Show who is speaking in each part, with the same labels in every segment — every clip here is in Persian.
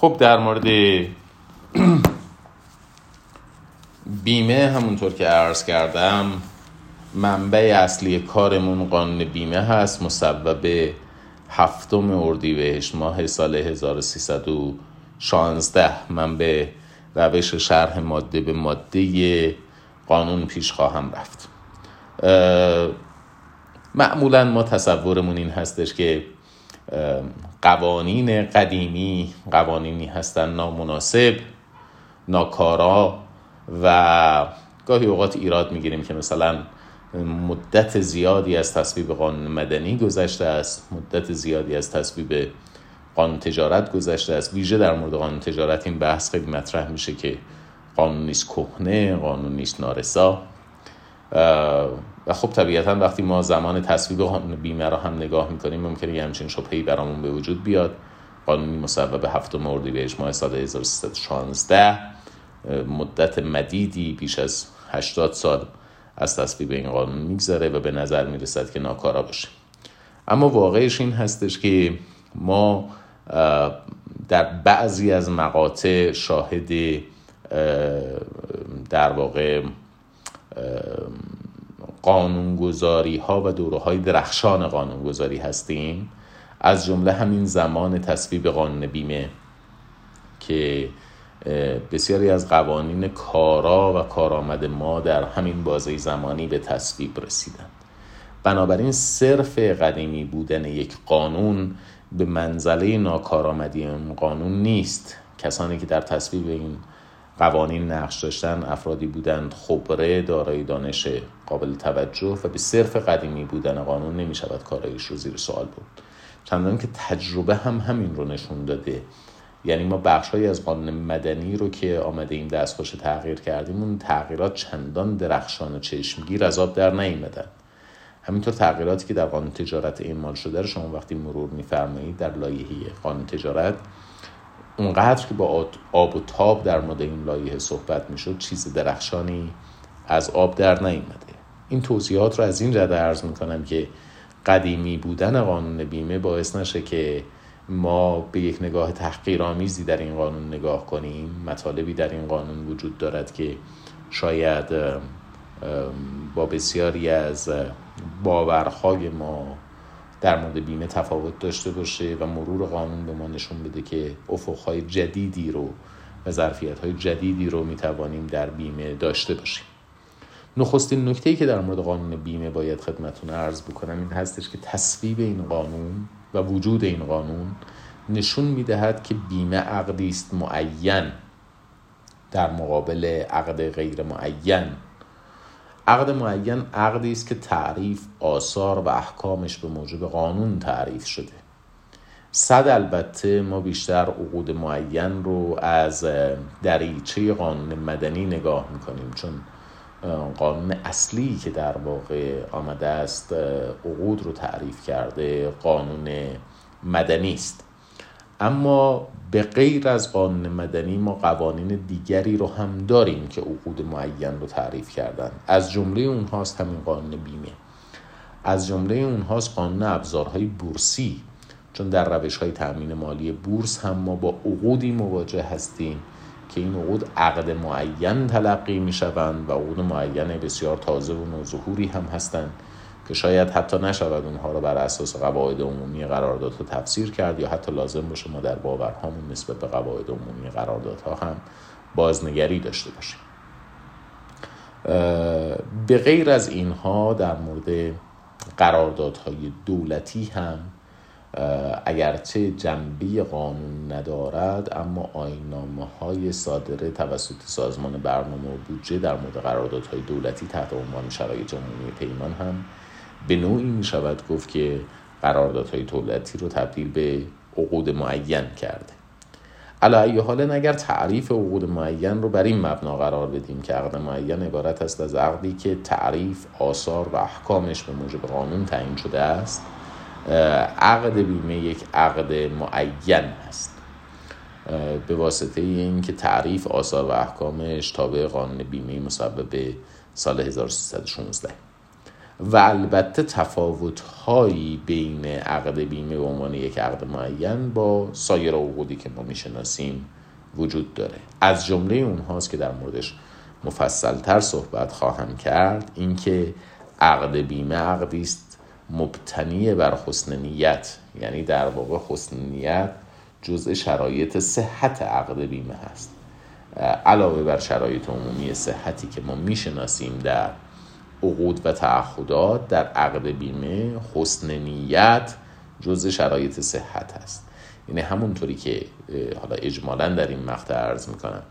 Speaker 1: خب در مورد بیمه همونطور که عرض کردم منبع اصلی کارمون قانون بیمه هست مصوب هفتم اردیبهشت ماه سال 1316 من به روش شرح ماده به ماده قانون پیش خواهم رفت. معمولا ما تصورمون این هستش که قوانین قدیمی قوانینی هستن نامناسب ناکارا و گاهی اوقات ایراد می‌گیریم که مثلا مدت زیادی از تصویب قانون مدنی گذشته است مدت زیادی از تصویب قانون تجارت گذشته است. ویژه در مورد قانون تجارت این بحث خیلی مطرح میشه که قانون نیست کهنه قانون نیست نارسا. و خب طبیعتا وقتی ما زمان تصویب بیمه را هم نگاه می‌کنیم ممکنه یه همچین شبهی برامون به وجود بیاد. قانونی مصوب هفتم اردیبهشت ماه سال 1316 مدت مدیدی بیش از 80 سال از تصویب این قانون میگذره و به نظر می‌رسد که ناکارا باشه. اما واقعش این هستش که ما در بعضی از مقاطع شاهد در واقع قانونگذاری ها و دوره های درخشان قانونگذاری هستیم. از جمله همین زمان تصویب قانون بیمه که بسیاری از قوانین کارا و کارآمد ما در همین بازه زمانی به تصویب رسیدند. بنابراین صرف قدیمی بودن یک قانون به منزله ناکارآمدی اون قانون نیست. کسانی که در تصویب این قوانین نقش داشتن افرادی بودند خبره دارای دانش قابل توجه و به صرف قدیمی بودن قانون نمی شود کارایش رو زیر سوال بود. چندان که تجربه هم همین رو نشون داده. یعنی ما بخشهایی از قانون مدنی رو که آمده این دستخوش تغییر کردیم اون تغییرات چندان درخشان و چشمگیر از آب در نیومدن. همینطور تغییراتی که در قانون تجارت اعمال شده رو شما وقتی مرور میفرمایید در لایحه قانون تجارت اونقدر که با آب و تاب در مورد این لایحه صحبت می‌شد چیز درخشانی از آب در نیامده این توضیحات رو از این جده عرض می‌کنم که قدیمی بودن قانون بیمه باعث نشه که ما به یک نگاه تحقیرآمیزی در این قانون نگاه کنیم. مطالبی در این قانون وجود دارد که شاید با بسیاری از باورهای ما در مورد بیمه تفاوت داشته باشه و مرور قانون به ما نشون بده که افقهای جدیدی رو و ظرفیت جدیدی رو می‌توانیم در بیمه داشته باشیم. نخستین نکته ای که در مورد قانون بیمه باید خدمتون عرض بکنم این هستش که تصویب این قانون و وجود این قانون نشون می‌دهد که بیمه عقدی است معین در مقابل عقد غیر معین. عقد معین عقدی است که تعریف آثار و احکامش به موجب قانون تعریف شده. صد البته ما بیشتر عقود معین رو از دریچه قانون مدنی نگاه می‌کنیم چون قانون اصلی که در واقع آمده است عقود رو تعریف کرده قانون مدنی است. اما به غیر از قانون مدنی ما قوانین دیگری رو هم داریم که عقود معین رو تعریف کردن. از جمله اونهاست همین قانون بیمه. از جمله اونهاست قانون ابزارهای بورسی. چون در روش های تأمین مالی بورس هم ما با عقودی مواجه هستیم که این عقود عقد معین تلقی می شوند و عقود معین بسیار تازه و نوظهوری هم هستند. که شاید حتی نشود اونها رو بر اساس قواعد عمومی قراردادها تفسیر کرد یا حتی لازم باشه ما در باورهامون نسبت به قواعد عمومی قراردادها هم بازنگری داشته باشیم. به غیر از اینها در مورد قراردادهای دولتی هم اگرچه جنبه قانون ندارد اما آینامه های صادره توسط سازمان برنامه و بودجه در مورد قراردادهای دولتی تحت عنوان شرایط عمومی پیمان هم به نوعی می شود گفت که قراردادهای دولتی رو تبدیل به عقود معین کرده. علا حال اگر تعریف عقود معین رو بر این مبنا قرار بدیم که عقد معین عبارت است از عقدی که تعریف آثار و احکامش به موجب قانون تعیین شده است. عقد بیمه یک عقد معین است. به واسطه این که تعریف آثار و احکامش تابع قانون بیمه مصوب سال 1316 و البته تفاوت هایی بین عقد بیمه به عنوان یک عقد معین با سایر عقودی که ما می‌شناسیم وجود داره. از جمله اونهاست که در موردش مفصلتر صحبت خواهم کرد اینکه عقد بیمه عقدی است مبتنی بر حسن نیت. یعنی در واقع حسن نیت جزء شرایط صحت عقد بیمه هست. علاوه بر شرایط عمومی صحتی که ما می‌شناسیم در عقود و تعهدات در عقد بیمه حسن نیت جزء شرایط صحت هست یعنی همونطوری که حالا اجمالا در این مقطع عرض می‌کنم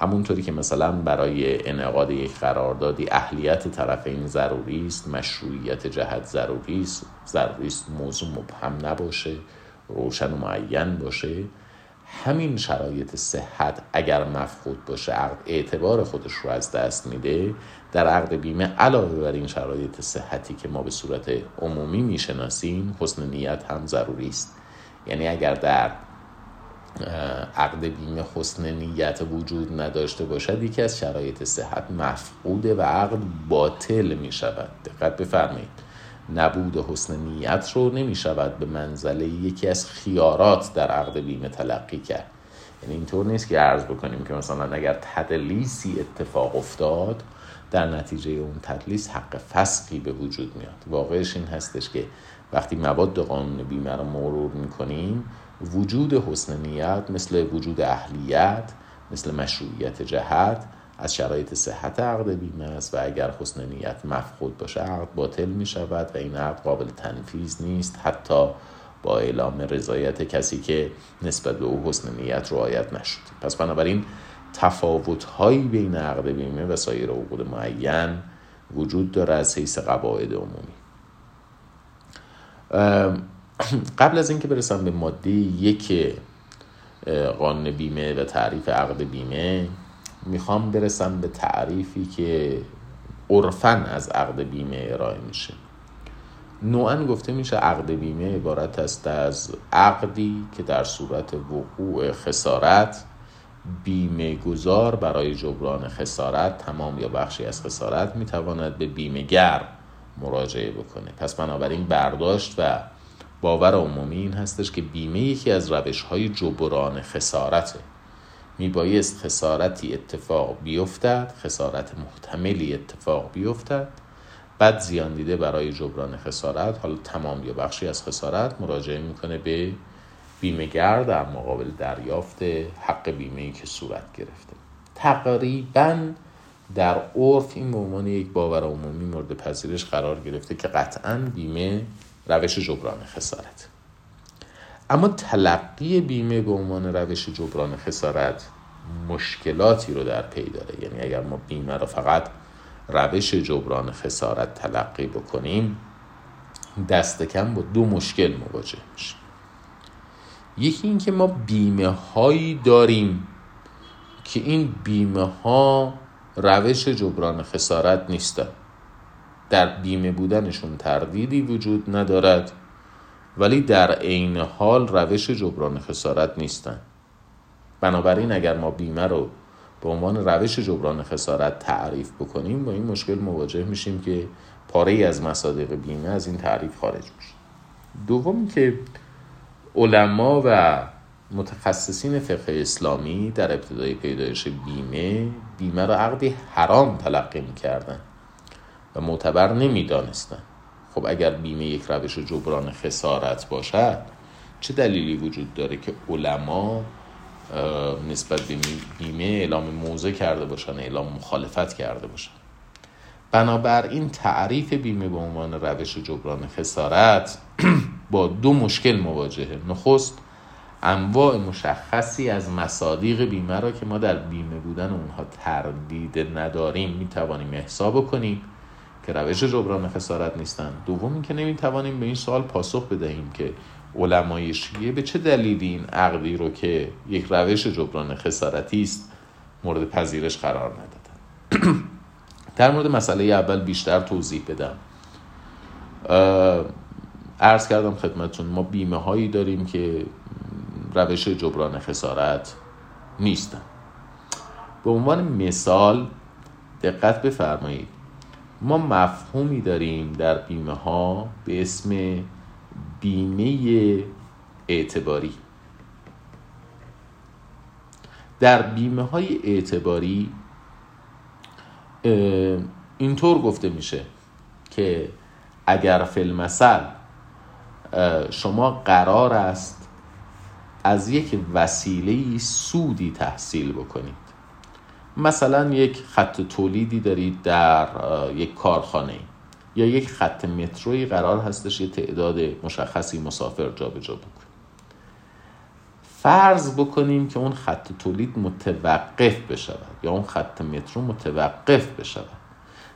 Speaker 1: همونطوری که مثلا برای انعقاد یک قراردادی اهلیت طرفین ضروری است مشروعیت جهت ضروری است ضروری است موضوع مبهم نباشه روشن و معین باشه همین شرایط صحت اگر مفقود باشه عقد اعتبار خودش رو از دست میده در عقد بیمه علاوه بر این شرایط صحتی که ما به صورت عمومی می‌شناسیم حسن نیت هم ضروری است. یعنی اگر در عقد بیمه حسن نیت وجود نداشته باشد یکی از شرایط صحت مفقوده و عقد باطل می شود دقت بفرمایید. نبود حسن نیت رو نمی شود به منزله یکی از خیارات در عقد بیمه تلقی کرد. یعنی اینطور نیست که عرض بکنیم که مثلا اگر تدلیسی اتفاق افتاد در نتیجه اون تدلیس حق فسقی به وجود میاد. واقعش این هستش که وقتی مواد قانون بیمه رو مرور می‌کنیم وجود حسن نیت مثل وجود اهلیت مثل مشروعیت جهت از شرایط صحت عقد بیمه است و اگر حسن نیت مفقود باشه عقد باطل می شود و این عقد قابل تنفیذ نیست. حتی با اعلام رضایت کسی که نسبت به او حسن نیت رعایت نشد. پس بنابراین تفاوت هایی بین عقد بیمه و سایر عقود معین وجود داره از حیث قواعد عمومی. قبل از اینکه برسم به ماده یک قانون بیمه و تعریف عقد بیمه می‌خوام برسم به تعریفی که عرفن از عقد بیمه ارائه میشه. نوعا گفته میشه عقد بیمه عبارت است از عقدی که در صورت وقوع خسارت بیمه گذار برای جبران خسارت تمام یا بخشی از خسارت می‌تواند به بیمه گر مراجعه بکنه. پس بنابراین برداشت و باور عمومی این هستش که بیمه یکی از روش های جبران خسارته. میبایست خسارتی اتفاق بیفتد خسارت محتملی اتفاق بیفتد. بعد زیان دیده برای جبران خسارت حالا تمام یا بخشی از خسارت مراجعه می‌کنه به بیمهگر در مقابل دریافت حق بیمه که صورت گرفته. تقریبا در عرف این به عنوان یک باور عمومی مورد پذیرش قرار گرفته که قطعا بیمه روش جبران خسارت. اما تلقی بیمه به عنوان روش جبران خسارت مشکلاتی رو در پی داره. یعنی اگر ما بیمه رو فقط روش جبران خسارت تلقی بکنیم دست کم با دو مشکل مواجه میشیم یکی اینکه ما بیمه هایی داریم که این بیمه ها روش جبران خسارت نیستن. در بیمه بودنشون تردیدی وجود ندارد. ولی در عین حال روش جبران خسارت نیستن. بنابراین اگر ما بیمه رو به عنوان روش جبران خسارت تعریف بکنیم با این مشکل مواجه میشیم که پاره ای از مصادیق بیمه از این تعریف خارج میشه. دومی که علما و متخصصین فقه اسلامی در ابتدای پیدایش بیمه بیمه را عقدی حرام تلقی می‌کردن و معتبر نمی‌دانستن. خب اگر بیمه یک روش جبران خسارت باشد چه دلیلی وجود داره که علما نسبت به بیمه اعلام موضع کرده باشن اعلام مخالفت کرده باشن؟ بنابراین تعریف بیمه به عنوان روش جبران خسارت با دو مشکل مواجهه. نخست انواع مشخصی از مصادیق بیمه را که ما در بیمه بودن اونها تردید نداریم می‌توانیم احساب کنیم که روش جبران خسارت نیستن. دوم اینکه نمی‌توانیم به این سوال پاسخ بدهیم که علمای شیعه به چه دلیلی این عقدی رو که یک روش جبران خسارتی است مورد پذیرش قرار ندادن. در مورد مسئله اول بیشتر توضیح بدم. عرض کردم خدمتون ما بیمه هایی داریم که روش جبران خسارت نیستن. به عنوان مثال دقت بفرمایید. ما مفهومی داریم در بیمه ها به اسم بیمه اعتباری. در بیمه های اعتباری اینطور گفته میشه که اگر فیلمسل شما قرار است از یک وسیله سودی تحصیل بکنید. مثلا یک خط تولیدی دارید در یک کارخانه یا یک خط متروی قرار هستش یه تعداد مشخصی مسافر جابجا بکنید فرض بکنیم که اون خط تولید متوقف بشود یا اون خط مترو متوقف بشود.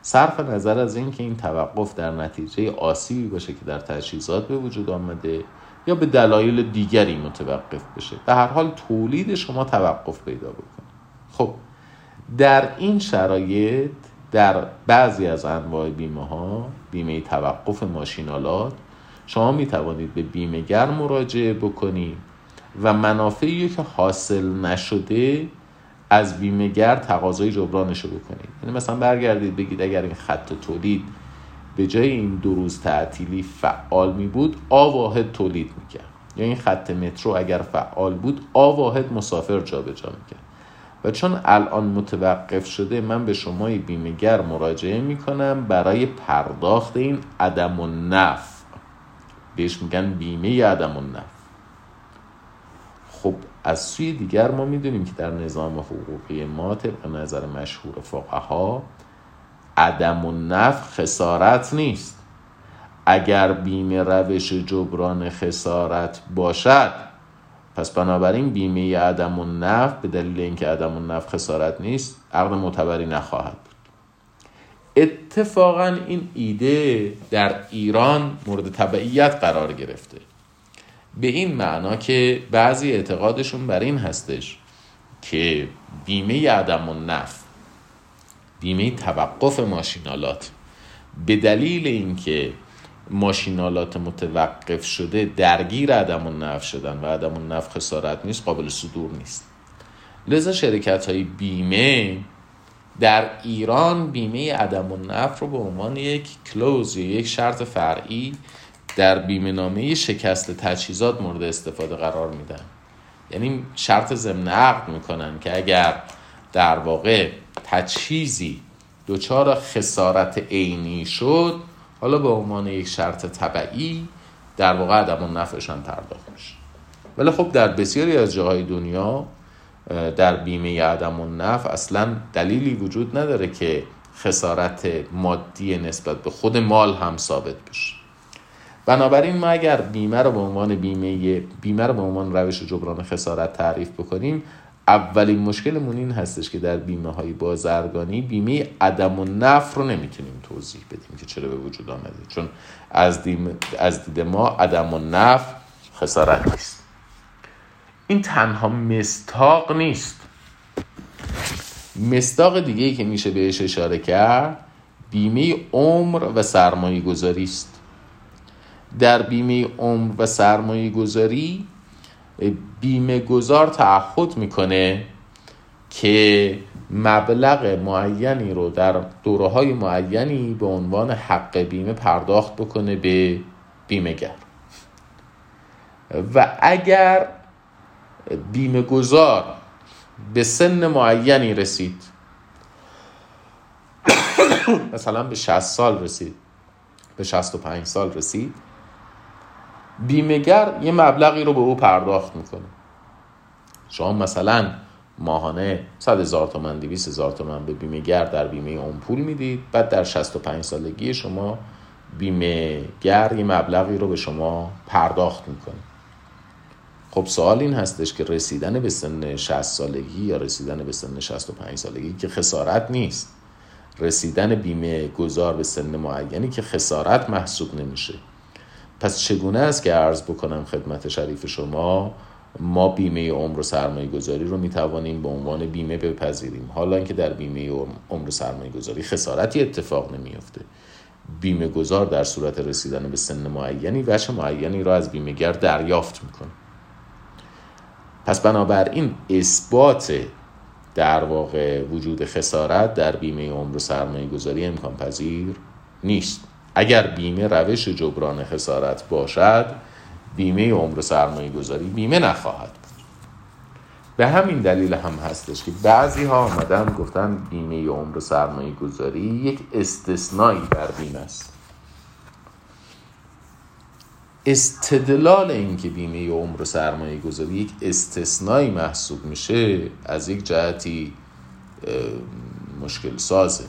Speaker 1: صرف نظر از اینکه این توقف در نتیجه آسیبی باشه که در تجهیزات به وجود آمده یا به دلایل دیگری متوقف بشه. به هر حال تولید شما توقف پیدا بکنه. خب در این شرایط در بعضی از انواع بیمه ها بیمه توقف ماشینالات شما می توانید به بیمهگر مراجعه بکنید و منافعی که حاصل نشده از بیمهگر تقاضای جبرانش بکنید. یعنی مثلا برگردید بگید اگر این خط تولید به جای این دو روز تعطیلی فعال می بود آ واحد تولید می‌کرد. یا این خط مترو اگر فعال بود آ واحد مسافر جابجا می‌کرد. و چون الان متوقف شده من به شما بیمهگر مراجعه می‌کنم برای پرداخت این عدم و نف بهش میگن بیمه عدم و نف خب از سوی دیگر ما می‌دونیم که در نظام حقوقی ما طبق نظر مشهور فقها عدم و نف خسارت نیست. اگر بیمه روش جبران خسارت باشد پس بنابراین بیمه عدم و نف به دلیل اینکه عدم و نف خسارت نیست عقد معتبری نخواهد بود. اتفاقا این ایده در ایران مورد تبعیت قرار گرفته. به این معنا که بعضی اعتقادشون بر این هستش که بیمه عدم و نف بیمه توقف ماشینالات به دلیل اینکه ماشینالات متوقف شده درگیر عدم نف شدن و عدم نف خسارت نیست قابل صدور نیست. لذا شرکت های بیمه در ایران بیمه عدم نف رو به عنوان یک کلوز یا یک شرط فرعی در بیمه نامه شکست تجهیزات مورد استفاده قرار میدن. یعنی شرط ضمن عقد می‌کنن که اگر در واقع تجهیزی دچار خسارت عینی شد حالا به عنوان یک شرط طبعی در واقع عدم و نفعشان پرداخت میشه. ولی خب در بسیاری از جاهای دنیا در بیمه عدم نفع اصلا دلیلی وجود نداره که خسارت مادی نسبت به خود مال هم ثابت بشه. بنابراین ما اگر بیمه رو به عنوان بیمه بیمه رو به عنوان روش جبران خسارت تعریف بکنیم اولین مشکلمون این هستش که در بیمه های بازرگانی بیمه عدم و نف رو نمی‌تونیم توضیح بدیم که چرا به وجود آمده. چون از, دیم از دید ما عدم و نف خسارت نیست. این تنها مستاق نیست. مستاق دیگه ای که میشه بهش اشاره کرد بیمه عمر و سرمایه گذاری است در بیمه عمر و سرمایه گذاری بیمه گذار تعهد می‌کنه که مبلغ معینی رو در دوره های معینی به عنوان حق بیمه پرداخت بکنه به بیمهگر. و اگر بیمه گذار به سن معینی رسید مثلا به 60 سال رسید به 65 سال رسید بیمهگر یه مبلغی رو به او پرداخت می‌کنه. شما مثلا ماهانه 100 هزار تومن 200 هزار تومن به بیمهگر در بیمه اون پول می‌دید. بعد در 65 سالگی شما بیمهگر یه مبلغی رو به شما پرداخت می‌کنه. خب سوال این هستش که رسیدن به سن 60 سالگی یا رسیدن به سن 65 سالگی که خسارت نیست. رسیدن بیمه گذار به سن معینی که خسارت محسوب نمیشه. پس چگونه است که عرض بکنم خدمت شریف شما ما بیمه عمر و سرمایه گذاری رو می‌توانیم به عنوان بیمه بپذیریم. حالا اینکه در بیمه عمر و سرمایه گذاری خسارتی اتفاق نمیافته. بیمه گذار در صورت رسیدن به سن معینی وجه معینی را از بیمهگر دریافت می‌کنه. پس بنابراین اثبات در واقع وجود خسارت در بیمه عمر و سرمایه گذاری امکان پذیر نیست. اگر بیمه روش جبران خسارت باشد بیمه عمر سرمایه گذاری بیمه نخواهد بود. به همین دلیل هم هستش که بعضی ها آمدن گفتن بیمه عمر سرمایه گذاری یک استثنایی در بیمه است. استدلال اینکه بیمه عمر سرمایه گذاری یک استثنایی محسوب میشه از یک جهتی مشکل سازه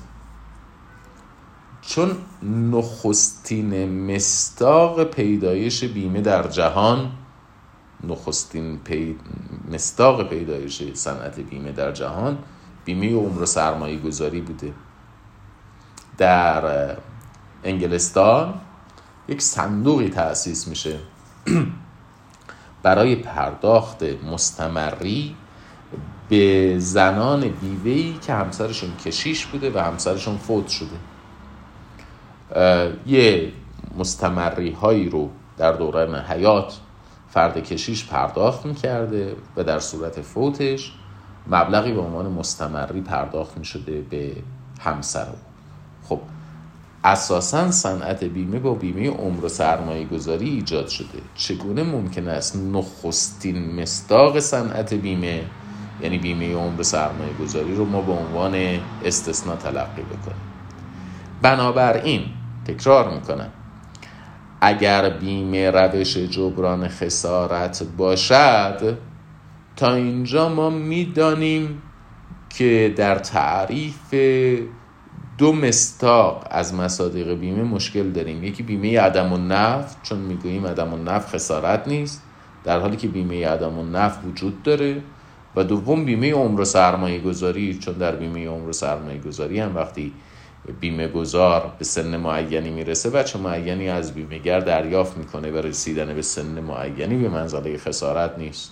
Speaker 1: چون نخستین مستاق پیدایش بیمه در جهان نخستین پی... مستاق پیدایش صنعت بیمه در جهان بیمه عمر و سرمایه گذاری بوده. در انگلستان یک صندوقی تأسیس میشه. برای پرداخت مستمری به زنان بیوهی که همسرشون کشیش بوده و همسرشون فوت شده. یه مستمری هایی رو در دوران حیات فرد کشیش پرداخت می‌کرده و در صورت فوتش مبلغی به عنوان مستمری پرداخت می‌شده به همسر خب اساسا صنعت بیمه با بیمه عمر و سرمایه گذاری ایجاد شده. چگونه ممکن است نخستین مستاق صنعت بیمه یعنی بیمه عمر و سرمایه گذاری رو ما به عنوان استثنا تلقی بکنیم؟ بنابراین تکرار می‌کنم اگر بیمه روش جبران خسارت باشد تا اینجا ما می‌دانیم که در تعریف دو مستاق از مصادیق بیمه مشکل داریم. یکی بیمه عدم و نف چون می‌گوییم عدم و نف خسارت نیست در حالی که بیمه عدم و نف وجود داره. و دوم بیمه عمر و سرمایه گذاری چون در بیمه عمر و سرمایه گذاری هم وقتی بیمه گذار به سن معینی می‌رسه بچه معینی از بیمهگر دریافت می‌کنه و رسیدن به سن معینی به منزله خسارت نیست.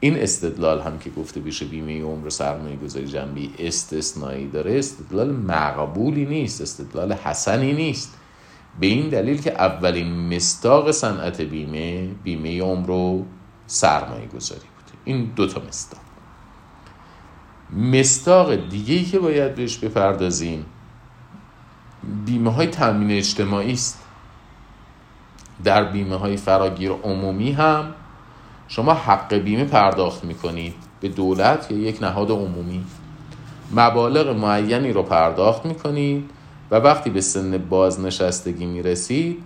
Speaker 1: این استدلال هم که گفته بشه بیمه عمر سرمایه گذاری جنبی استثنایی داره استدلال مقبولی نیست استدلال حسنی نیست. به این دلیل که اولین مستاق صنعت بیمه بیمه عمر و سرمایه گذاری بوده این دوتا مستاق. مستاق دیگه که باید بهش بپردازیم بیمه های تامین اجتماعی است. در بیمه های فراگیر عمومی هم شما حق بیمه پرداخت می‌کنید. به دولت یا یک نهاد عمومی. مبالغ معینی رو پرداخت می‌کنید و وقتی به سن بازنشستگی می‌رسید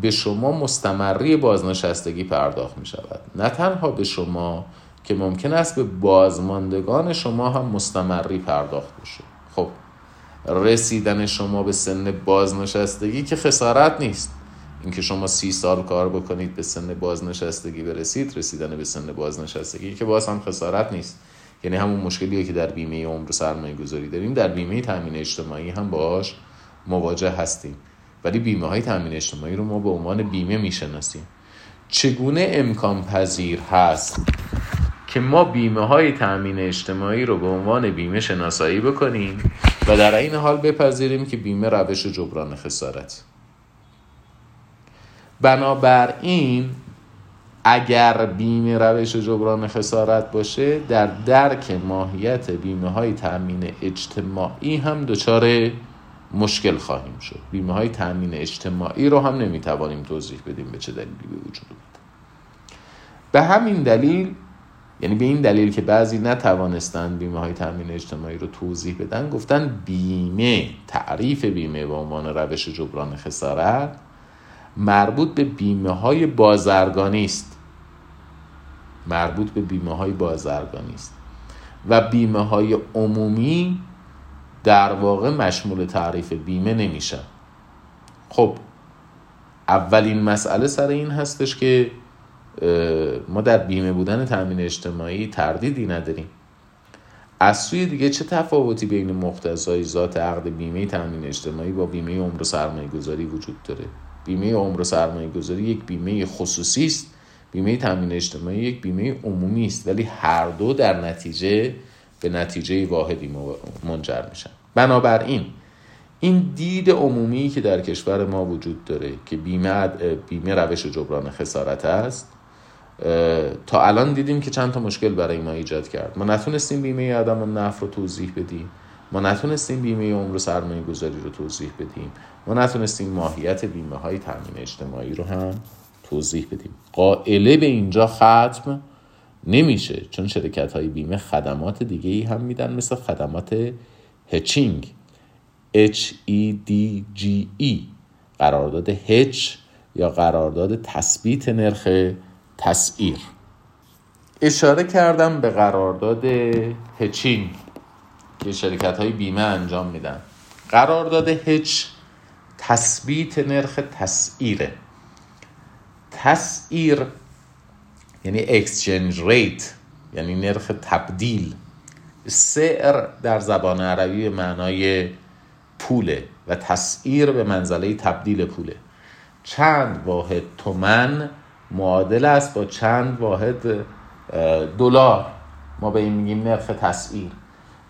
Speaker 1: به شما مستمری بازنشستگی پرداخت می شود نه تنها به شما که ممکن است به بازماندگان شما هم مستمری پرداخت بشه. خب رسیدن شما به سن بازنشستگی که خسارت نیست. اینکه شما سی سال کار بکنید به سن بازنشستگی برسید رسیدن به سن بازنشستگی که باز هم خسارت نیست. یعنی همون مشکلی که در بیمه عمر سرمایه گذاری داریم. در بیمه تامین اجتماعی هم باش مواجه هستیم. ولی بیمه های تامین اجتماعی رو ما به عنوان بیمه می‌شناسیم. چگونه امکان پذیر هست که ما بیمه های تامین اجتماعی رو به عنوان بیمه شناسایی بکنیم و در این حال بپذیریم که بیمه روش جبران خسارت. بنابراین اگر بیمه روش جبران خسارت باشه در درک ماهیت بیمه های تأمین اجتماعی هم دچار مشکل خواهیم شد. بیمه های تأمین اجتماعی رو هم نمی‌توانیم توضیح بدیم به چه دلیلی به وجود به همین دلیل یعنی به این دلیل که بعضی نتوانستند بیمه های تامین اجتماعی رو توضیح بدن گفتن بیمه تعریف بیمه به عنوان روش جبران خسارت مربوط به بیمه های بازرگانی است. مربوط به بیمه های بازرگانی است. و بیمه های عمومی در واقع مشمول تعریف بیمه نمیشن. خب اولین مسئله سر این هستش که ما در بیمه بودن تامین اجتماعی تردیدی نداریم. از سوی دیگه چه تفاوتی بین مقتضای ذات عقد بیمه تامین اجتماعی با بیمه عمر و سرمایه گذاری وجود داره؟ بیمه عمر و سرمایه گذاری یک بیمه خصوصی است. بیمه تامین اجتماعی یک بیمه عمومی است ولی هر دو در نتیجه به نتیجه واحدی منجر میشن. بنابراین این دید عمومی که در کشور ما وجود داره که بیمه بیمه روش جبران خسارت است تا الان دیدیم که چند تا مشکل برای ما ایجاد کرد. ما نتونستیم بیمه آدم و نفر رو توضیح بدیم. ما نتونستیم بیمه عمر سرمایه گذاری رو توضیح بدیم. ما نتونستیم ماهیت بیمه های تامین اجتماعی رو هم توضیح بدیم. قائله به اینجا ختم نمیشه چون شرکت های بیمه خدمات دیگه ای هم میدن مثل خدمات هچینگ. H E D G E قرارداد هچ یا قرارداد تثبیت نرخ تسعیر. اشاره کردم به قرارداد هچینگ که شرکت های بیمه انجام میدن. قرارداد هچ تثبیت نرخ تسعیره. تسعیر یعنی اکسچنج ریت یعنی نرخ تبدیل. سعر در زبان عربی به معنای پوله و تسعیر به منزله تبدیل پوله. چند واحد تومن معادل است با چند واحد دلار. ما به این میگیم نرخ تسعیر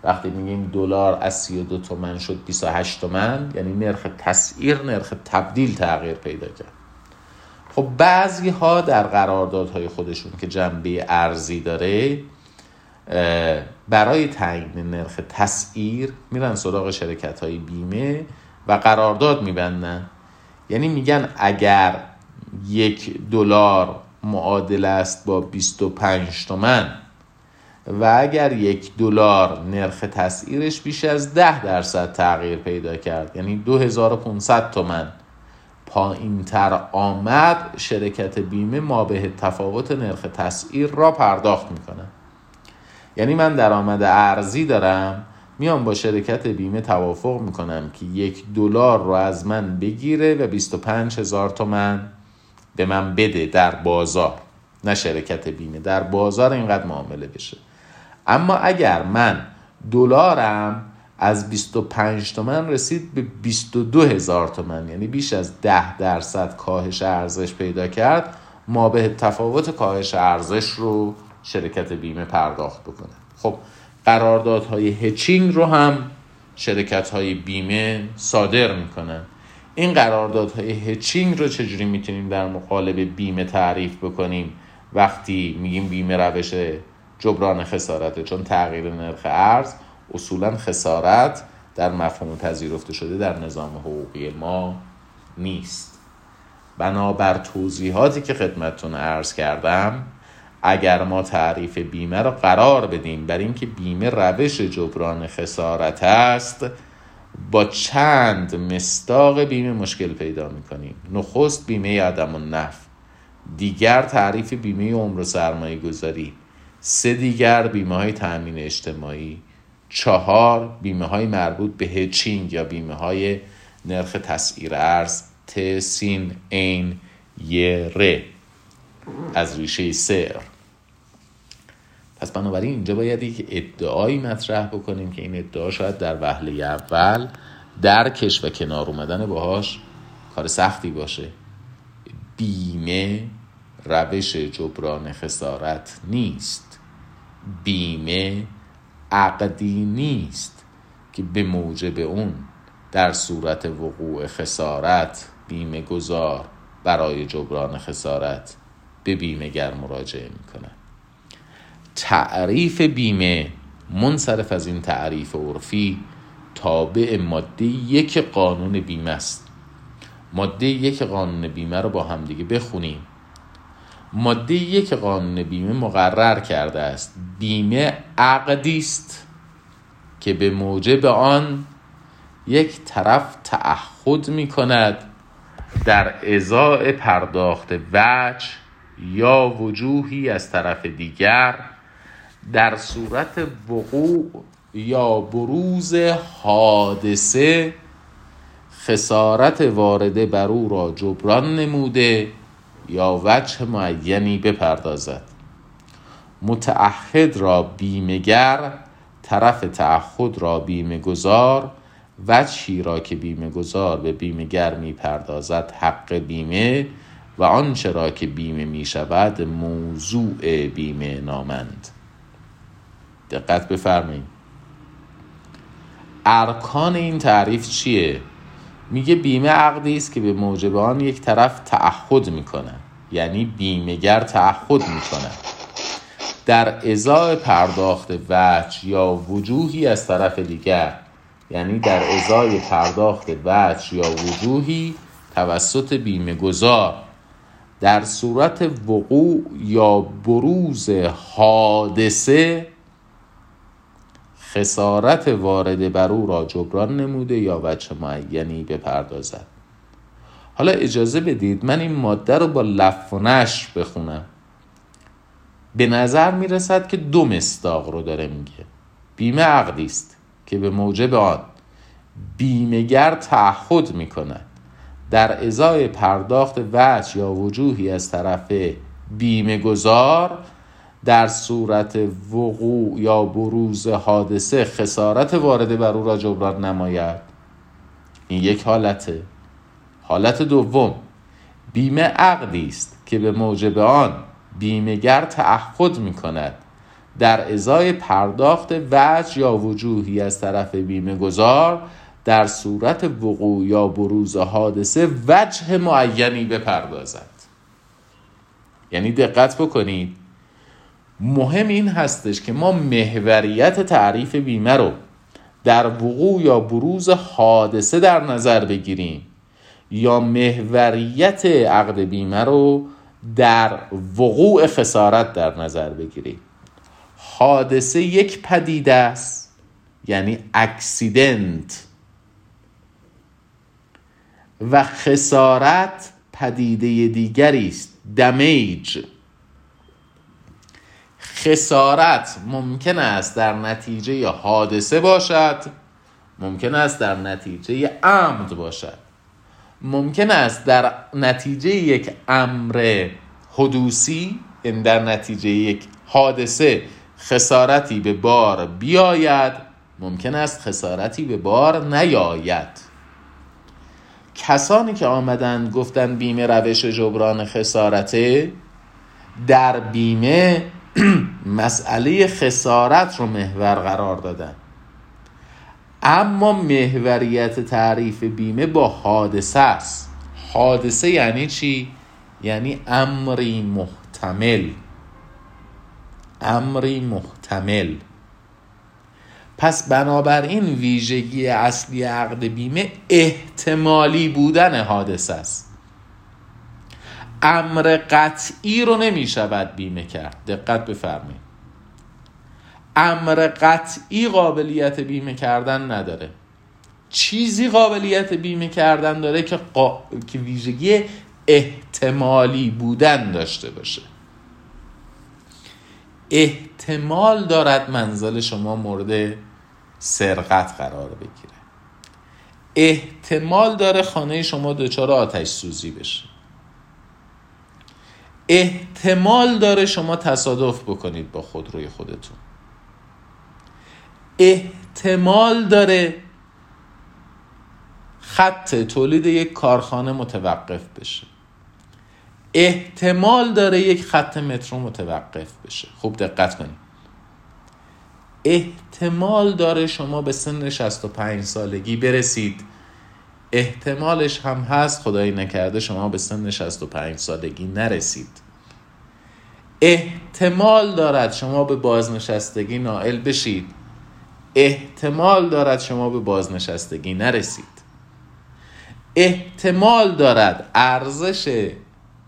Speaker 1: وقتی میگیم دلار از 32 تومن شد 28 تومن یعنی نرخ تسعیر نرخ تبدیل تغییر پیدا کرد. خب بعضی ها در قراردادهای خودشون که جنبه ارزی داره برای تعیین نرخ تسعیر میرن سراغ شرکت های بیمه و قرارداد میبندن. یعنی میگن اگر یک دلار معادل است با 25 تومن. و اگر یک دلار نرخ تسعیرش بیش از 10 درصد تغییر پیدا کرد یعنی 2500 تومن پایین تر آمد شرکت بیمه ما به تفاوت نرخ تسعیر را پرداخت می‌کنه. یعنی من درآمد ارزی دارم میام با شرکت بیمه توافق می‌کنم که یک دلار رو از من بگیره و 25 هزار تومن به من بده در بازار. نه شرکت بیمه در بازار اینقدر معامله بشه. اما اگر من دلارم از 25 تومن رسید به 22 هزار تومن یعنی بیش از 10 درصد کاهش ارزش پیدا کرد ما به تفاوت کاهش ارزش رو شرکت بیمه پرداخت بکنه. خب قراردادهای هچینگ رو هم شرکت های بیمه صادر می‌کنن. این قراردادهای هچینگ رو چجوری می‌تونیم در مقالب بیمه تعریف بکنیم؟ وقتی میگیم بیمه روش جبران خسارته چون تغییر نرخ ارز اصولا خسارت در مفهوم پذیرفته شده در نظام حقوقی ما نیست. بنابر توضیحاتی که خدمتتون عرض کردم اگر ما تعریف بیمه را قرار بدیم بر اینکه بیمه روش جبران خسارت است با چند مستاق بیمه مشکل پیدا می‌کنیم. نخست بیمه عدم و نف دیگر تعریف بیمه عمر و سرمایه گذاری سه دیگر بیمه های تأمین اجتماعی. چهار بیمه های مربوط به هچینگ یا بیمه های نرخ تسعیر ارز ت سین این ی ر. از ریشه سر. پس بنابراین اینجا باید یک ادعایی مطرح بکنیم که این ادعا شاید در وهله اول درکش و کنار اومدن باهاش کار سختی باشه. بیمه روش جبران خسارت نیست. بیمه عقدی نیست که به موجب اون در صورت وقوع خسارت بیمه گذار برای جبران خسارت به بیمهگر مراجعه می‌کنه تعریف بیمه منصرف از این تعریف عرفی تابع ماده یک قانون بیمه است. ماده یک قانون بیمه رو با همدیگه بخونیم. ماده یک قانون بیمه مقرر کرده است. بیمه عقدی است که به موجب آن یک طرف تعهد می کند در ازای پرداخت وجه یا وجوهی از طرف دیگر در صورت وقوع یا بروز حادثه خسارت وارده بر او را جبران نموده یا وجه معینی بپردازد. متعهد را بیمگر طرف تعهد را بیمه گذار وجهی را که بیمه گذار به بیمهگر می‌پردازد حق بیمه و آنچه را که بیمه می شود موضوع بیمه نامند دقت بفرمایید. ارکان این تعریف چیه؟ میگه بیمه عقدی است که به موجب آن یک طرف تعهد می‌کنه. یعنی بیمهگر تعهد می کند در ازای پرداخت وجه یا وجوهی از طرف دیگر یعنی در ازای پرداخت وجه یا وجوهی توسط بیمه گذار در صورت وقوع یا بروز حادثه خسارت وارد بر او را جبران نموده یا وجه معینی بپردازد. حالا اجازه بدید من این ماده رو با لف و نشر بخونم. به نظر می رسد که دو مستاق رو داره میگه. بیمه عقدی است که به موجب آن بیمهگر تعهد می کند در ازای پرداخت وجه یا وجوهی از طرف بیمه گذار در صورت وقوع یا بروز حادثه خسارت وارده بر او را جبران نماید. این یک حالته. حالت دوم بیمه عقدی است که به موجب آن بیمهگر تعهد می کند در ازای پرداخت وجه یا وجوهی از طرف بیمه گذار در صورت وقوع یا بروز حادثه وجه معینی بپردازد. یعنی دقت بکنید مهم این هستش که ما محوریت تعریف بیمه رو در وقوع یا بروز حادثه در نظر بگیریم یا محوریت عقد بیمه رو در وقوع خسارت در نظر بگیریم. حادثه یک پدیده است یعنی اکسیدنت. و خسارت پدیده دیگری است دمیج. خسارت ممکن است در نتیجه حادثه باشد؟ ممکن است در نتیجه عمد باشد. ممکن است در نتیجه یک امر حدوسی این یعنی در نتیجه یک حادثه خسارتی به بار بیاید ممکن است خسارتی به بار نیاید. کسانی که آمدن گفتن بیمه روش جبران خسارته در بیمه مسئله خسارت رو محور قرار دادن. اما محوریت تعریف بیمه با حادثه است. حادثه یعنی چی؟ یعنی امری محتمل. امری محتمل. پس بنابراین ویژگی اصلی عقد بیمه احتمالی بودن حادثه است. امر قطعی رو نمی شود بیمه کرد. دقت بفرمایید. امر قطعی قابلیت بیمه کردن نداره. چیزی قابلیت بیمه کردن داره که, که ویژگی احتمالی بودن داشته باشه. احتمال دارد منزل شما مورد سرقت قرار بگیره. احتمال داره خانه شما دچار آتش سوزی بشه. احتمال داره شما تصادف بکنید با خودروی خودتون. احتمال داره خط تولید یک کارخانه متوقف بشه. احتمال داره یک خط مترو متوقف بشه. خوب دقت کنید. احتمال داره شما به سن 65 سالگی برسید. احتمالش هم هست خدایی نکرده شما به سن 65 سالگی نرسید. احتمال دارد شما به بازنشستگی نائل بشید. احتمال دارد شما به بازنشستگی نرسید. احتمال دارد ارزش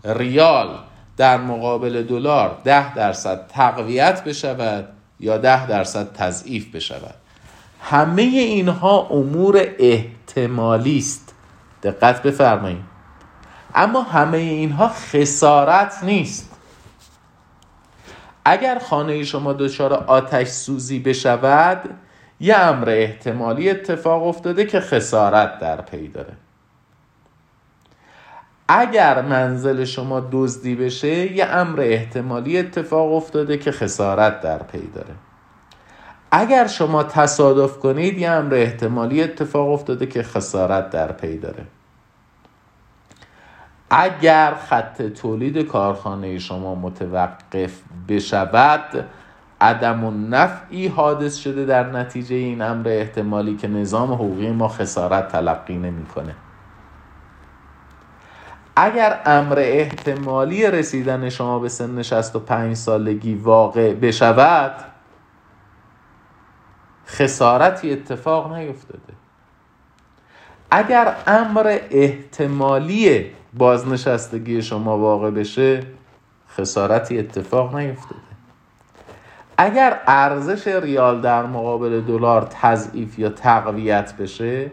Speaker 1: ریال در مقابل دلار ده درصد تقویت بشود یا ده درصد تضعیف بشود. همه اینها امور احتمالی است. دقت بفرمایید. اما همه اینها خسارت نیست. اگر خانه شما دچار آتش سوزی بشود یه امر احتمالی اتفاق افتاده که خسارت در پی داره. اگر منزل شما دزدی بشه یه امر احتمالی اتفاق افتاده که خسارت در پی داره. اگر شما تصادف کنید یه امر احتمالی اتفاق افتاده که خسارت در پی داره. اگر خط تولید کارخانه شما متوقف بشود عدم و نفعی حادث شده در نتیجه این امر احتمالی که نظام حقوقی ما خسارت تلقی نمی‌کنه. اگر امر احتمالی رسیدن شما به سن 65 سالگی واقع بشود خسارتی اتفاق نیفتاده. اگر امر احتمالی بازنشستگی شما واقع بشه خسارتی اتفاق نیفتاده. اگر ارزش ریال در مقابل دلار تضعیف یا تقویت بشه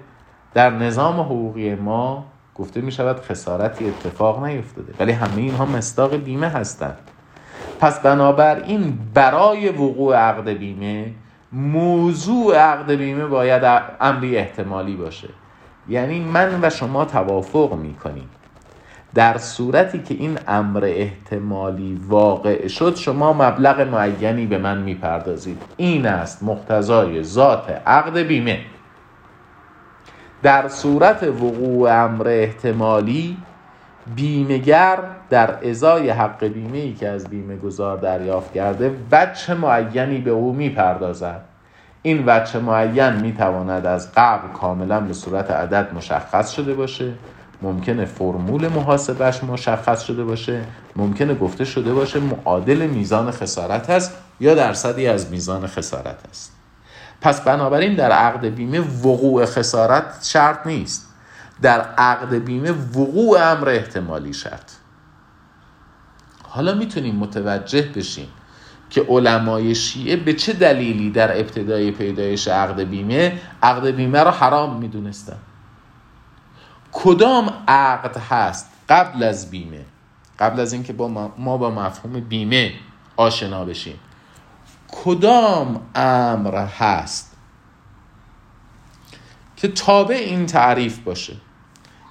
Speaker 1: در نظام حقوقی ما گفته می شود خسارتی اتفاق نیفتاده. ولی همه اینها مستاق بیمه هستند. پس بنابراین برای وقوع عقد بیمه موضوع عقد بیمه باید امری احتمالی باشه. یعنی من و شما توافق می‌کنیم. در صورتی که این امر احتمالی واقع شد شما مبلغ معینی به من می‌پردازید. این است مقتضای ذات عقد بیمه. در صورت وقوع امر احتمالی بیمهگر در ازای حق بیمه ای که از بیمه گذار دریافت کرده وجه معینی به او می‌پردازد. این وجه معین می‌تواند از قبل کاملا به صورت عدد مشخص شده باشه ممکنه فرمول محاسبش مشخص شده باشه ممکنه گفته شده باشه معادل میزان خسارت هست یا درصدی از میزان خسارت است. پس بنابراین در عقد بیمه وقوع خسارت شرط نیست. در عقد بیمه وقوع امر احتمالی شرط. حالا می‌تونیم متوجه بشیم که علمای شیعه به چه دلیلی در ابتدای پیدایش عقد بیمه عقد بیمه را حرام می‌دونستن. کدام عقد هست قبل از بیمه؟ قبل از اینکه با ما با مفهوم بیمه آشنا بشیم. کدام امر هست که تابع این تعریف باشه.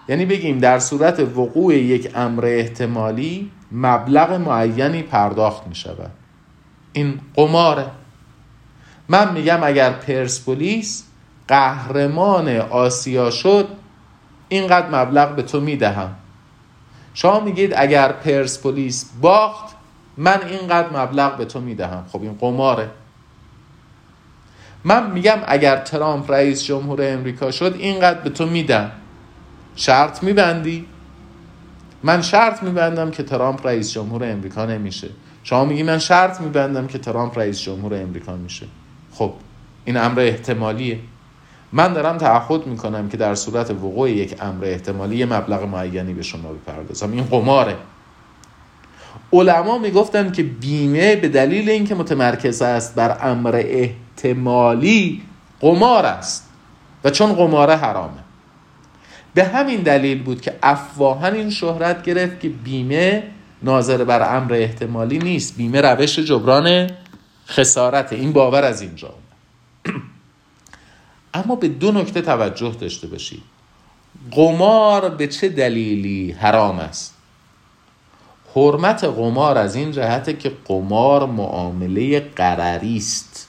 Speaker 1: یعنی بگیم در صورت وقوع یک امر احتمالی مبلغ معینی پرداخت می شود این قماره. من میگم اگر پرسپولیس قهرمان آسیا شد اینقدر مبلغ به تو می‌دهم. شما میگید اگر پرسپولیس باخت من اینقدر مبلغ به تو می‌دهم. خب این قماره. من میگم اگر ترامپ رئیس جمهور امریکا شد اینقدر به تو میدم. شرط میبندی؟ من شرط میبندم که ترامپ رئیس جمهور امریکا نمیشه. شما میگی من شرط میبندم که ترامپ رئیس جمهور امریکا میشه. خب این امر احتمالیه. من دارم تعهد می‌کنم که در صورت وقوع یک امر احتمالی مبلغ معینی به شما بپردازم. این قماره. علما می‌گفتن که بیمه به دلیل اینکه متمرکز است بر امر قمار است. و چون قماره حرامه. به همین دلیل بود که افواهن این شهرت گرفت که بیمه ناظر بر امر احتمالی نیست. بیمه روش جبران خسارت این باور از اینجا اما به دو نکته توجه داشته باشید. قمار به چه دلیلی حرام است؟ حرمت قمار از این جهته که قمار معامله قراری است.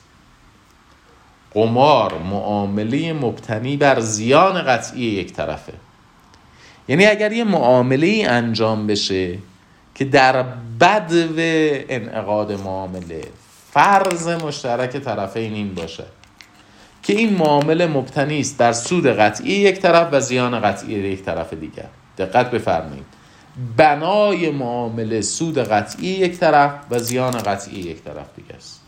Speaker 1: قمار معامله مبتنی بر زیان قطعی یک طرفه. یعنی اگر یه معامله انجام بشه که در بدو انعقاد معامله فرض مشترک طرفین این باشه که این معامله مبتنی است در سود قطعی یک طرف و زیان قطعی یک طرف دیگر. دقت بفرمایید. بنای معامله سود قطعی یک طرف و زیان قطعی یک طرف دیگه است.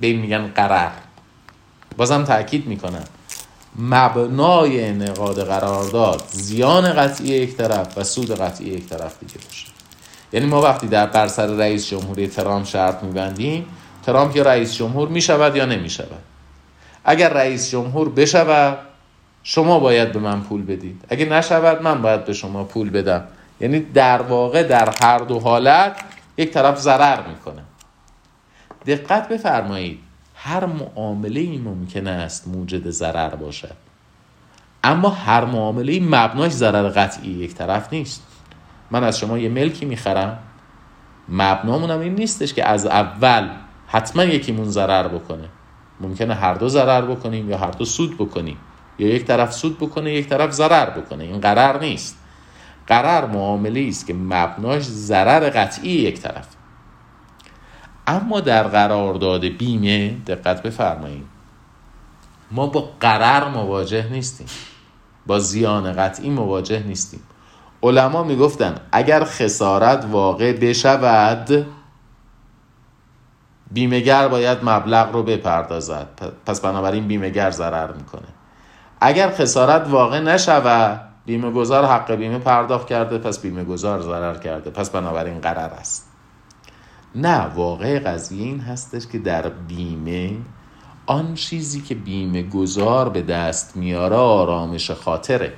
Speaker 1: به این میگن قرار. بازم تاکید می‌کنم. مبنای انعقاد قرارداد زیان قطعی یک طرف و سود قطعی یک طرف دیگه باشه. یعنی ما وقتی در بر سر رئیس جمهوری ترامپ شرط میبندیم ترامپ یا رئیس جمهور می‌شود یا نمی‌شود. اگر رئیس جمهور بشود شما باید به من پول بدید. اگر نشود من باید به شما پول بدم. یعنی در واقع در هر دو حالت یک طرف ضرر می‌کنه. دقت بفرمایید. هر معامله ای ممکن است موجد ضرر باشد اما هر معامله مبناش ضرر قطعی یک طرف نیست. من از شما یه ملکی می‌خرم. مبنامونم این نیستش که از اول حتما یکیمون ضرر بکنه. ممکنه هر دو ضرر بکنیم یا هر دو سود بکنیم. یا یک طرف سود بکنه یک طرف ضرر بکنه. این قرار نیست. قرار معامله است که مبناش ضرر قطعی یک طرف. اما در قرارداد بیمه دقت بفرمایید. ما با قرار مواجه نیستیم. با زیان قطعی مواجه نیستیم. علما می‌گفتن اگر خسارت واقع بشود بیمهگر باید مبلغ رو بپردازد. پس بنابراین بیمهگر ضرر می‌کنه. اگر خسارت واقع نشود بیمه گذار حق بیمه پرداخت کرده پس بیمه گذار ضرر کرده. پس بنابراین قرار است. نه واقع قضیه این هستش که در بیمه آن چیزی که بیمه گذار به دست میاره آرامش خاطره.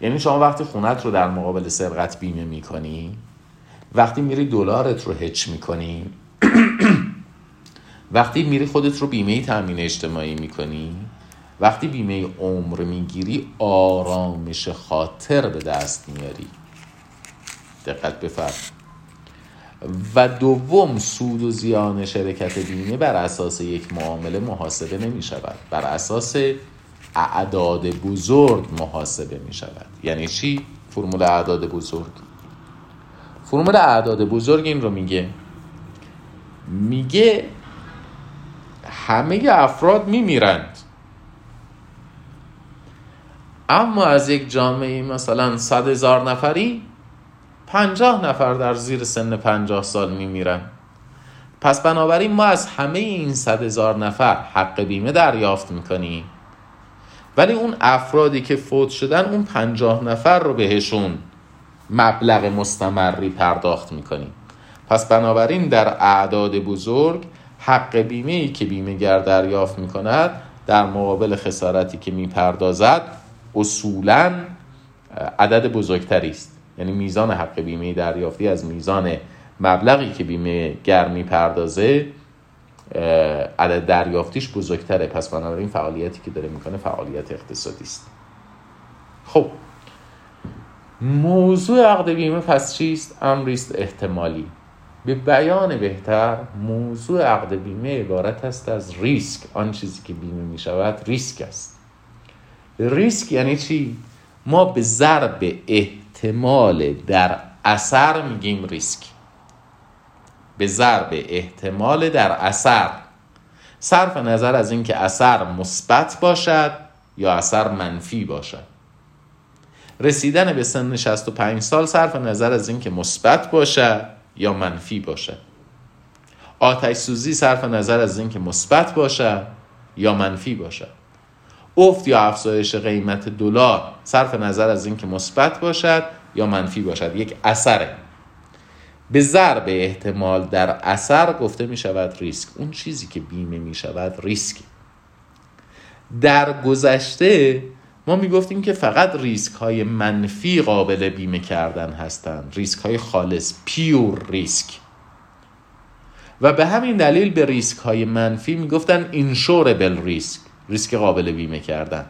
Speaker 1: یعنی شما وقتی خونت رو در مقابل سرقت بیمه می‌کنی وقتی میری دلارت رو هچ می‌کنی وقتی میری خودت رو بیمه تامین اجتماعی می‌کنی وقتی بیمه عمر می‌گیری آرامش خاطر به دست میاری. دقت بفرم و دوم سود و زیان شرکت بیمه بر اساس یک معامله محاسبه نمی شود. بر اساس اعداد بزرگ محاسبه می شود. یعنی چی؟ فرمول اعداد بزرگ. فرمول اعداد بزرگ این رو میگه. میگه همه افراد میمیرند. اما از یک جامعه مثلا صد هزار نفری پنجاه نفر در زیر سن پنجاه سال میمیرن. پس بنابراین ما از همه این صد هزار نفر حق بیمه دریافت می‌کنیم. ولی اون افرادی که فوت شدن اون پنجاه نفر رو بهشون مبلغ مستمری پرداخت می‌کنیم. پس بنابراین در اعداد بزرگ حق بیمه ای که بیمهگر دریافت می‌کند در مقابل خسارتی که می‌پردازد اصولا عدد بزرگتری است. یعنی میزان حق بیمه دریافتی از میزان مبلغی که بیمه گر می‌پردازه عدد دریافتیش بزرگتره. پس بنابراین فعالیتی که داره می‌کنه فعالیت اقتصادی است. خب موضوع عقد بیمه پس چیست؟ امریست احتمالی. به بیان بهتر موضوع عقد بیمه عبارت است از ریسک. آن چیزی که بیمه می شود ریسک است. ریسک یعنی چی؟ ما به ضرب احتمال در اثر میگیم ریسک. به ضرب احتمال در اثر. صرف نظر از اینکه اثر مثبت باشد یا اثر منفی باشد. رسیدن به سن 65 سال صرف نظر از اینکه مثبت باشد یا منفی باشد. آتش سوزی صرف نظر از اینکه مثبت باشد یا منفی باشد. افت یا افزایش قیمت دلار صرف نظر از اینکه مثبت باشد یا منفی باشد یک اثره. به ضرب احتمال در اثر گفته می شود ریسک. اون چیزی که بیمه می شود ریسک. در گذشته ما می گفتیم که فقط ریسک های منفی قابل بیمه کردن هستند. ریسک های خالص پیور ریسک. و به همین دلیل به ریسک های منفی می گفتن اینشوربل ریسک. ریسک قابل بیمه کردن.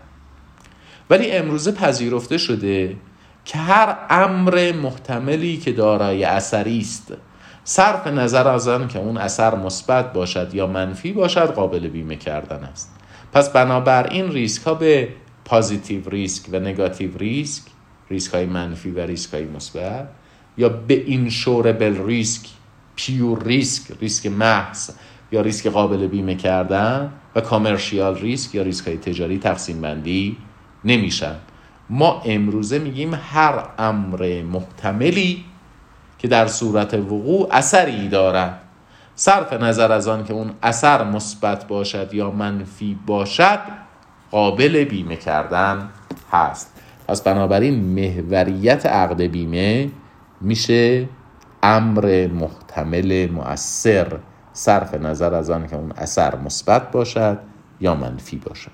Speaker 1: ولی امروزه پذیرفته شده که هر امر محتملی که دارای اثری است صرف نظر از آن که اون اثر مثبت باشد یا منفی باشد قابل بیمه کردن است. پس بنابراین ریسک ها به positive risk و negative risk ریسک های منفی و ریسک های مثبت یا به insurable risk pure risk ریسک محض یا ریسک قابل بیمه کردن و commercial risk یا ریسک های تجاری تقسیم بندی نمیشن. ما امروزه میگیم هر امر محتملی که در صورت وقوع اثری دارد. صرف نظر از آن که اون اثر مثبت باشد یا منفی باشد قابل بیمه کردن هست. پس بنابراین محوریت عقد بیمه میشه امر محتمل مؤثر. صرف نظر از آن که اون اثر مثبت باشد یا منفی باشد.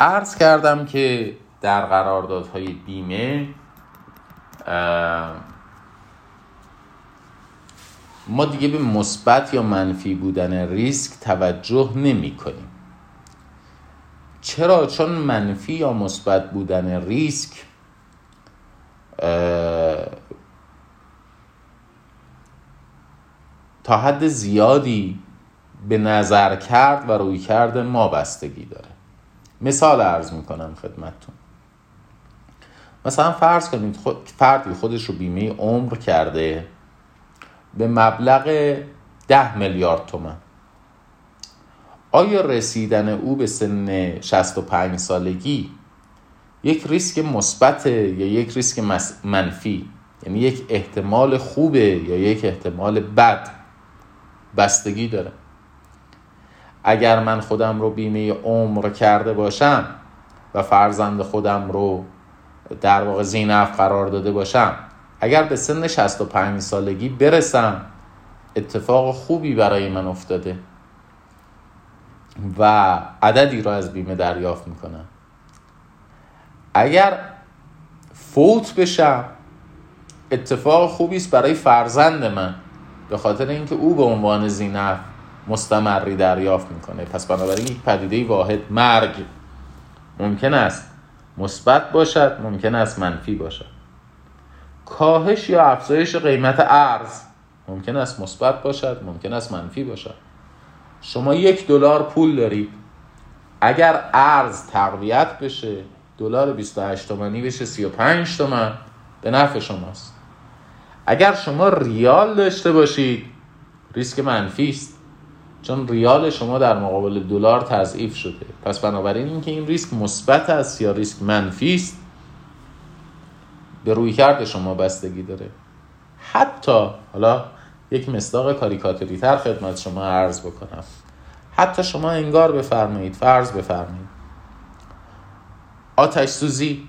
Speaker 1: عرض کردم که در قراردادهای بیمه ما دیگه به مثبت یا منفی بودن ریسک توجه نمی کنیم. چرا؟ چون منفی یا مثبت بودن ریسک تا حد زیادی به نظر کرد و روی کرد ما بستگی داره. مثال عرض می‌کنم خدمتتون. مثلا فرض کنید خود، فردی خودش رو بیمه عمر کرده به مبلغ ده میلیارد تومن آیا رسیدن او به سن 65 سالگی یک ریسک مثبت یا یک ریسک منفی یعنی یک احتمال خوبه یا یک احتمال بد؟ بستگی داره. اگر من خودم رو بیمه عمر کرده باشم و فرزند خودم رو در واقع زینف قرار داده باشم اگر به سن 65 سالگی برسم اتفاق خوبی برای من افتاده و عددی را از بیمه دریافت می‌کنم. اگر فوت بشم اتفاق خوبی است برای فرزند من. به خاطر اینکه او به عنوان زینف مستمری دریافت می‌کنه. پس بنابراین یک پدیده واحد مرگ ممکن است مثبت باشد ممکن است منفی باشد. کاهش یا افزایش قیمت ارز ممکن است مثبت باشد ممکن است منفی باشد. شما یک دلار پول دارید. اگر ارز تقویت بشه دلار 28 تومانی بشه 35 تومن به نفع شماست. اگر شما ریال داشته باشید ریسک منفی است. چون ریال شما در مقابل دلار تضعیف شده. پس بنابراین اینکه این ریسک مثبت است یا ریسک منفی است به روی کرد شما بستگی داره. حتی حالا یک مصداق کاریکاتوری تر خدمت شما عرض بکنم. حتی شما انگار بفرمایید فرض بفرمایید. آتش سوزی.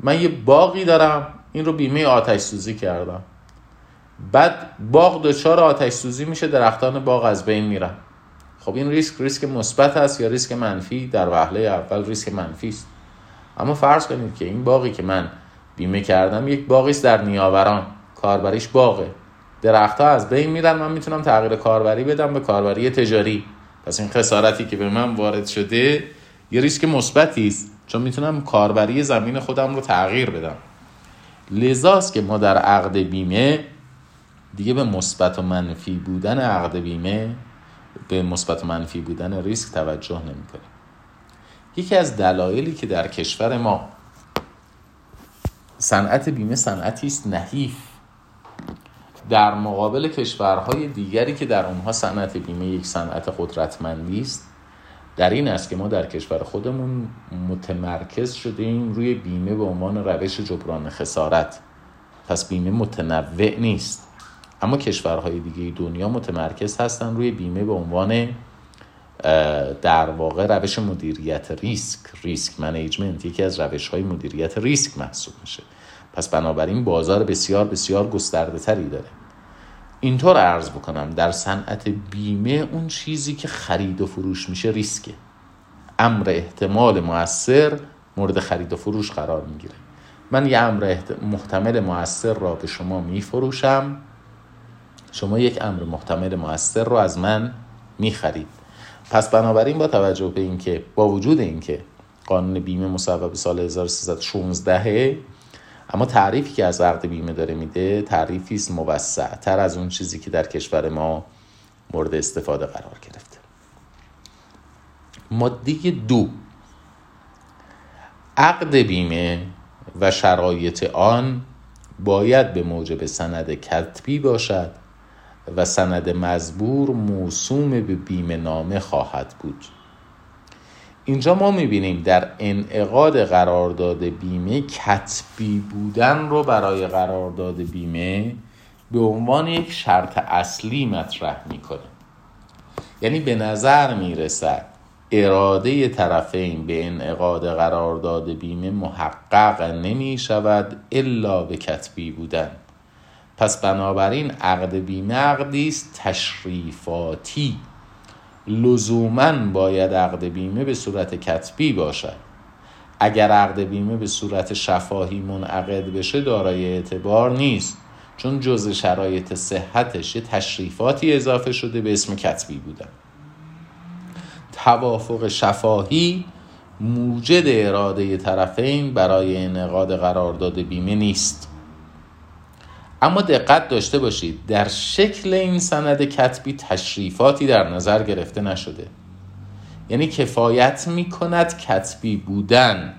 Speaker 1: من یه باقی دارم این رو بیمه آتش سوزی کردم. بعد باغ دچار آتش سوزی میشه درختان باغ از بین میرن. خب این ریسک ریسک مثبت است یا ریسک منفی؟ در وهله اول ریسک منفی است. اما فرض کنید که این باقی که من بیمه کردم یک باقی است در نیاوران. کاربریش باغه. درختها از بین میرن من می‌تونم تغییر کاربری بدم به کاربری تجاری. پس این خسارتی که به من وارد شده یه ریسک مثبتی است چون می‌تونم کاربری زمین خودم رو تغییر بدم. لذاست که ما در عقد بیمه دیگه به مثبت و منفی بودن عقد بیمه به مثبت و منفی بودن ریسک توجه نمی کنیم یکی از دلایلی که در کشور ما صنعت بیمه صنعتی است نحیف. در مقابل کشورهای دیگری که در اونها صنعت بیمه یک صنعت قدرتمندی است در این است که ما در کشور خودمون متمرکز شدیم روی بیمه به عنوان روش جبران خسارت. پس بیمه متنوع نیست. اما کشورهای دیگه دنیا متمرکز هستن روی بیمه به عنوان در واقع روش مدیریت ریسک. risk management یکی از روش های مدیریت ریسک محسوب میشه. پس بنابراین بازار بسیار بسیار گسترده تری داره. اینطور عرض بکنم در صنعت بیمه اون چیزی که خرید و فروش میشه ریسکه. امر احتمال موثر مورد خرید و فروش قرار می‌گیره. من یه امر محتمل موثر را به شما میفروشم. شما یک امر محتمل موثر رو از من می‌خرید. پس بنابراین با توجه به اینکه با وجود اینکه قانون بیمه مصوب سال 1316 اما تعریفی که از عقد بیمه داره میده تعریفی است موسع تر از اون چیزی که در کشور ما مورد استفاده قرار گرفته. ماده دو عقد بیمه و شرایط آن باید به موجب سند کتبی باشد و سند مزبور موسوم به بیمه نامه خواهد بود. اینجا ما می‌بینیم در انعقاد قرارداد بیمه کتبی بودن رو برای قرارداد بیمه به عنوان یک شرط اصلی مطرح می‌کنه یعنی به نظر می‌رسد اراده طرفین به انعقاد قرارداد بیمه محقق نمی شود الا به کتبی بودن. پس بنابراین عقد بیمه عقدی است تشریفاتی. لزوما باید عقد بیمه به صورت کتبی باشد. اگر عقد بیمه به صورت شفاهی منعقد بشه دارای اعتبار نیست چون جز شرایط صحتش یه تشریفاتی اضافه شده به اسم کتبی بودن. توافق شفاهی موجد اراده طرفین برای انعقاد قرارداد بیمه نیست. اما دقت داشته باشید در شکل این سند کتبی تشریفاتی در نظر گرفته نشده. یعنی کفایت می کند کتبی بودن.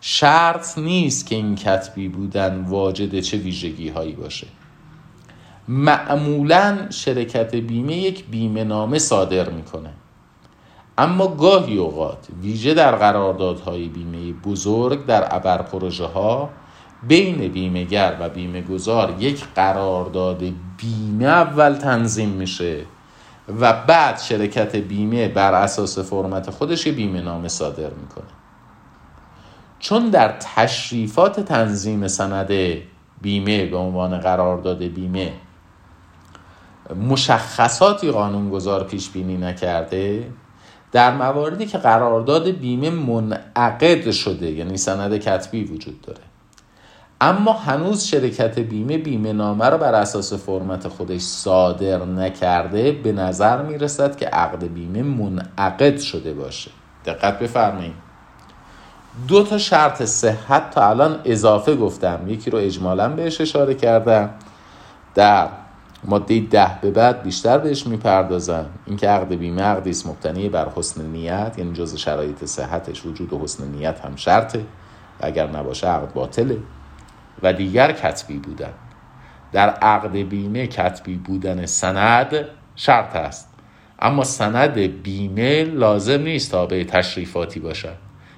Speaker 1: شرط نیست که این کتبی بودن واجد چه ویژگی هایی باشه. معمولا شرکت بیمه یک بیمه نامه صادر می‌کنه. اما گاهی اوقات ویژه در قراردادهای بیمه بزرگ در ابر پروژه ها بین بیمهگر و بیمه گذار یک قرارداد بیمه اول تنظیم میشه و بعد شرکت بیمه بر اساس فرمت خودش یه بیمه نامه صادر می‌کنه. چون در تشریفات تنظیم سند بیمه به عنوان قرارداد بیمه مشخصاتی قانونگذار پیش بینی نکرده در مواردی که قرارداد بیمه منعقد شده یعنی سند کتبی وجود داره. اما هنوز شرکت بیمه بیمه نامه رو بر اساس فرمت خودش صادر نکرده به نظر می‌رسد که عقد بیمه منعقد شده باشه. دقت بفرمایید. دو تا شرط صحت تا الان اضافه گفتم. یکی رو اجمالا بهش اشاره کردم. در ماده ده به بعد بیشتر بهش می‌پردازم. اینکه عقد بیمه عقدی است مبتنی بر حسن نیت یعنی جز شرایط صحتش وجود حسن نیت هم شرطه. و اگر نباشه عقد باطله. و دیگر کتبی بودن. در عقد بیمه کتبی بودن سند شرط است. اما سند بیمه لازم نیست تا به تشریفاتی باشد.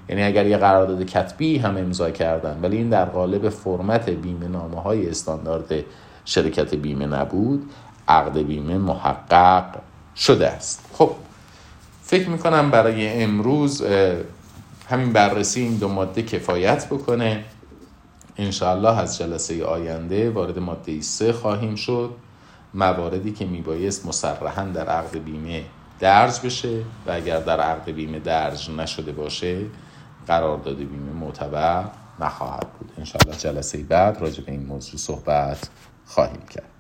Speaker 1: یعنی اگر یه قرارداد کتبی هم امضا کردن ولی این در قالب فرمت بیمه نامه های استاندارد شرکت بیمه نبود عقد بیمه محقق شده است. خب فکر می‌کنم برای امروز همین بررسی این دو ماده کفایت بکنه. انشاءالله از جلسه آینده وارد ماده سه خواهیم شد مواردی که میبایست مصرحا در عقد بیمه درج بشه و اگر در عقد بیمه درج نشده باشه قرارداد بیمه معتبر نخواهد بود. انشاءالله جلسه بعد راجع به این موضوع صحبت خواهیم کرد.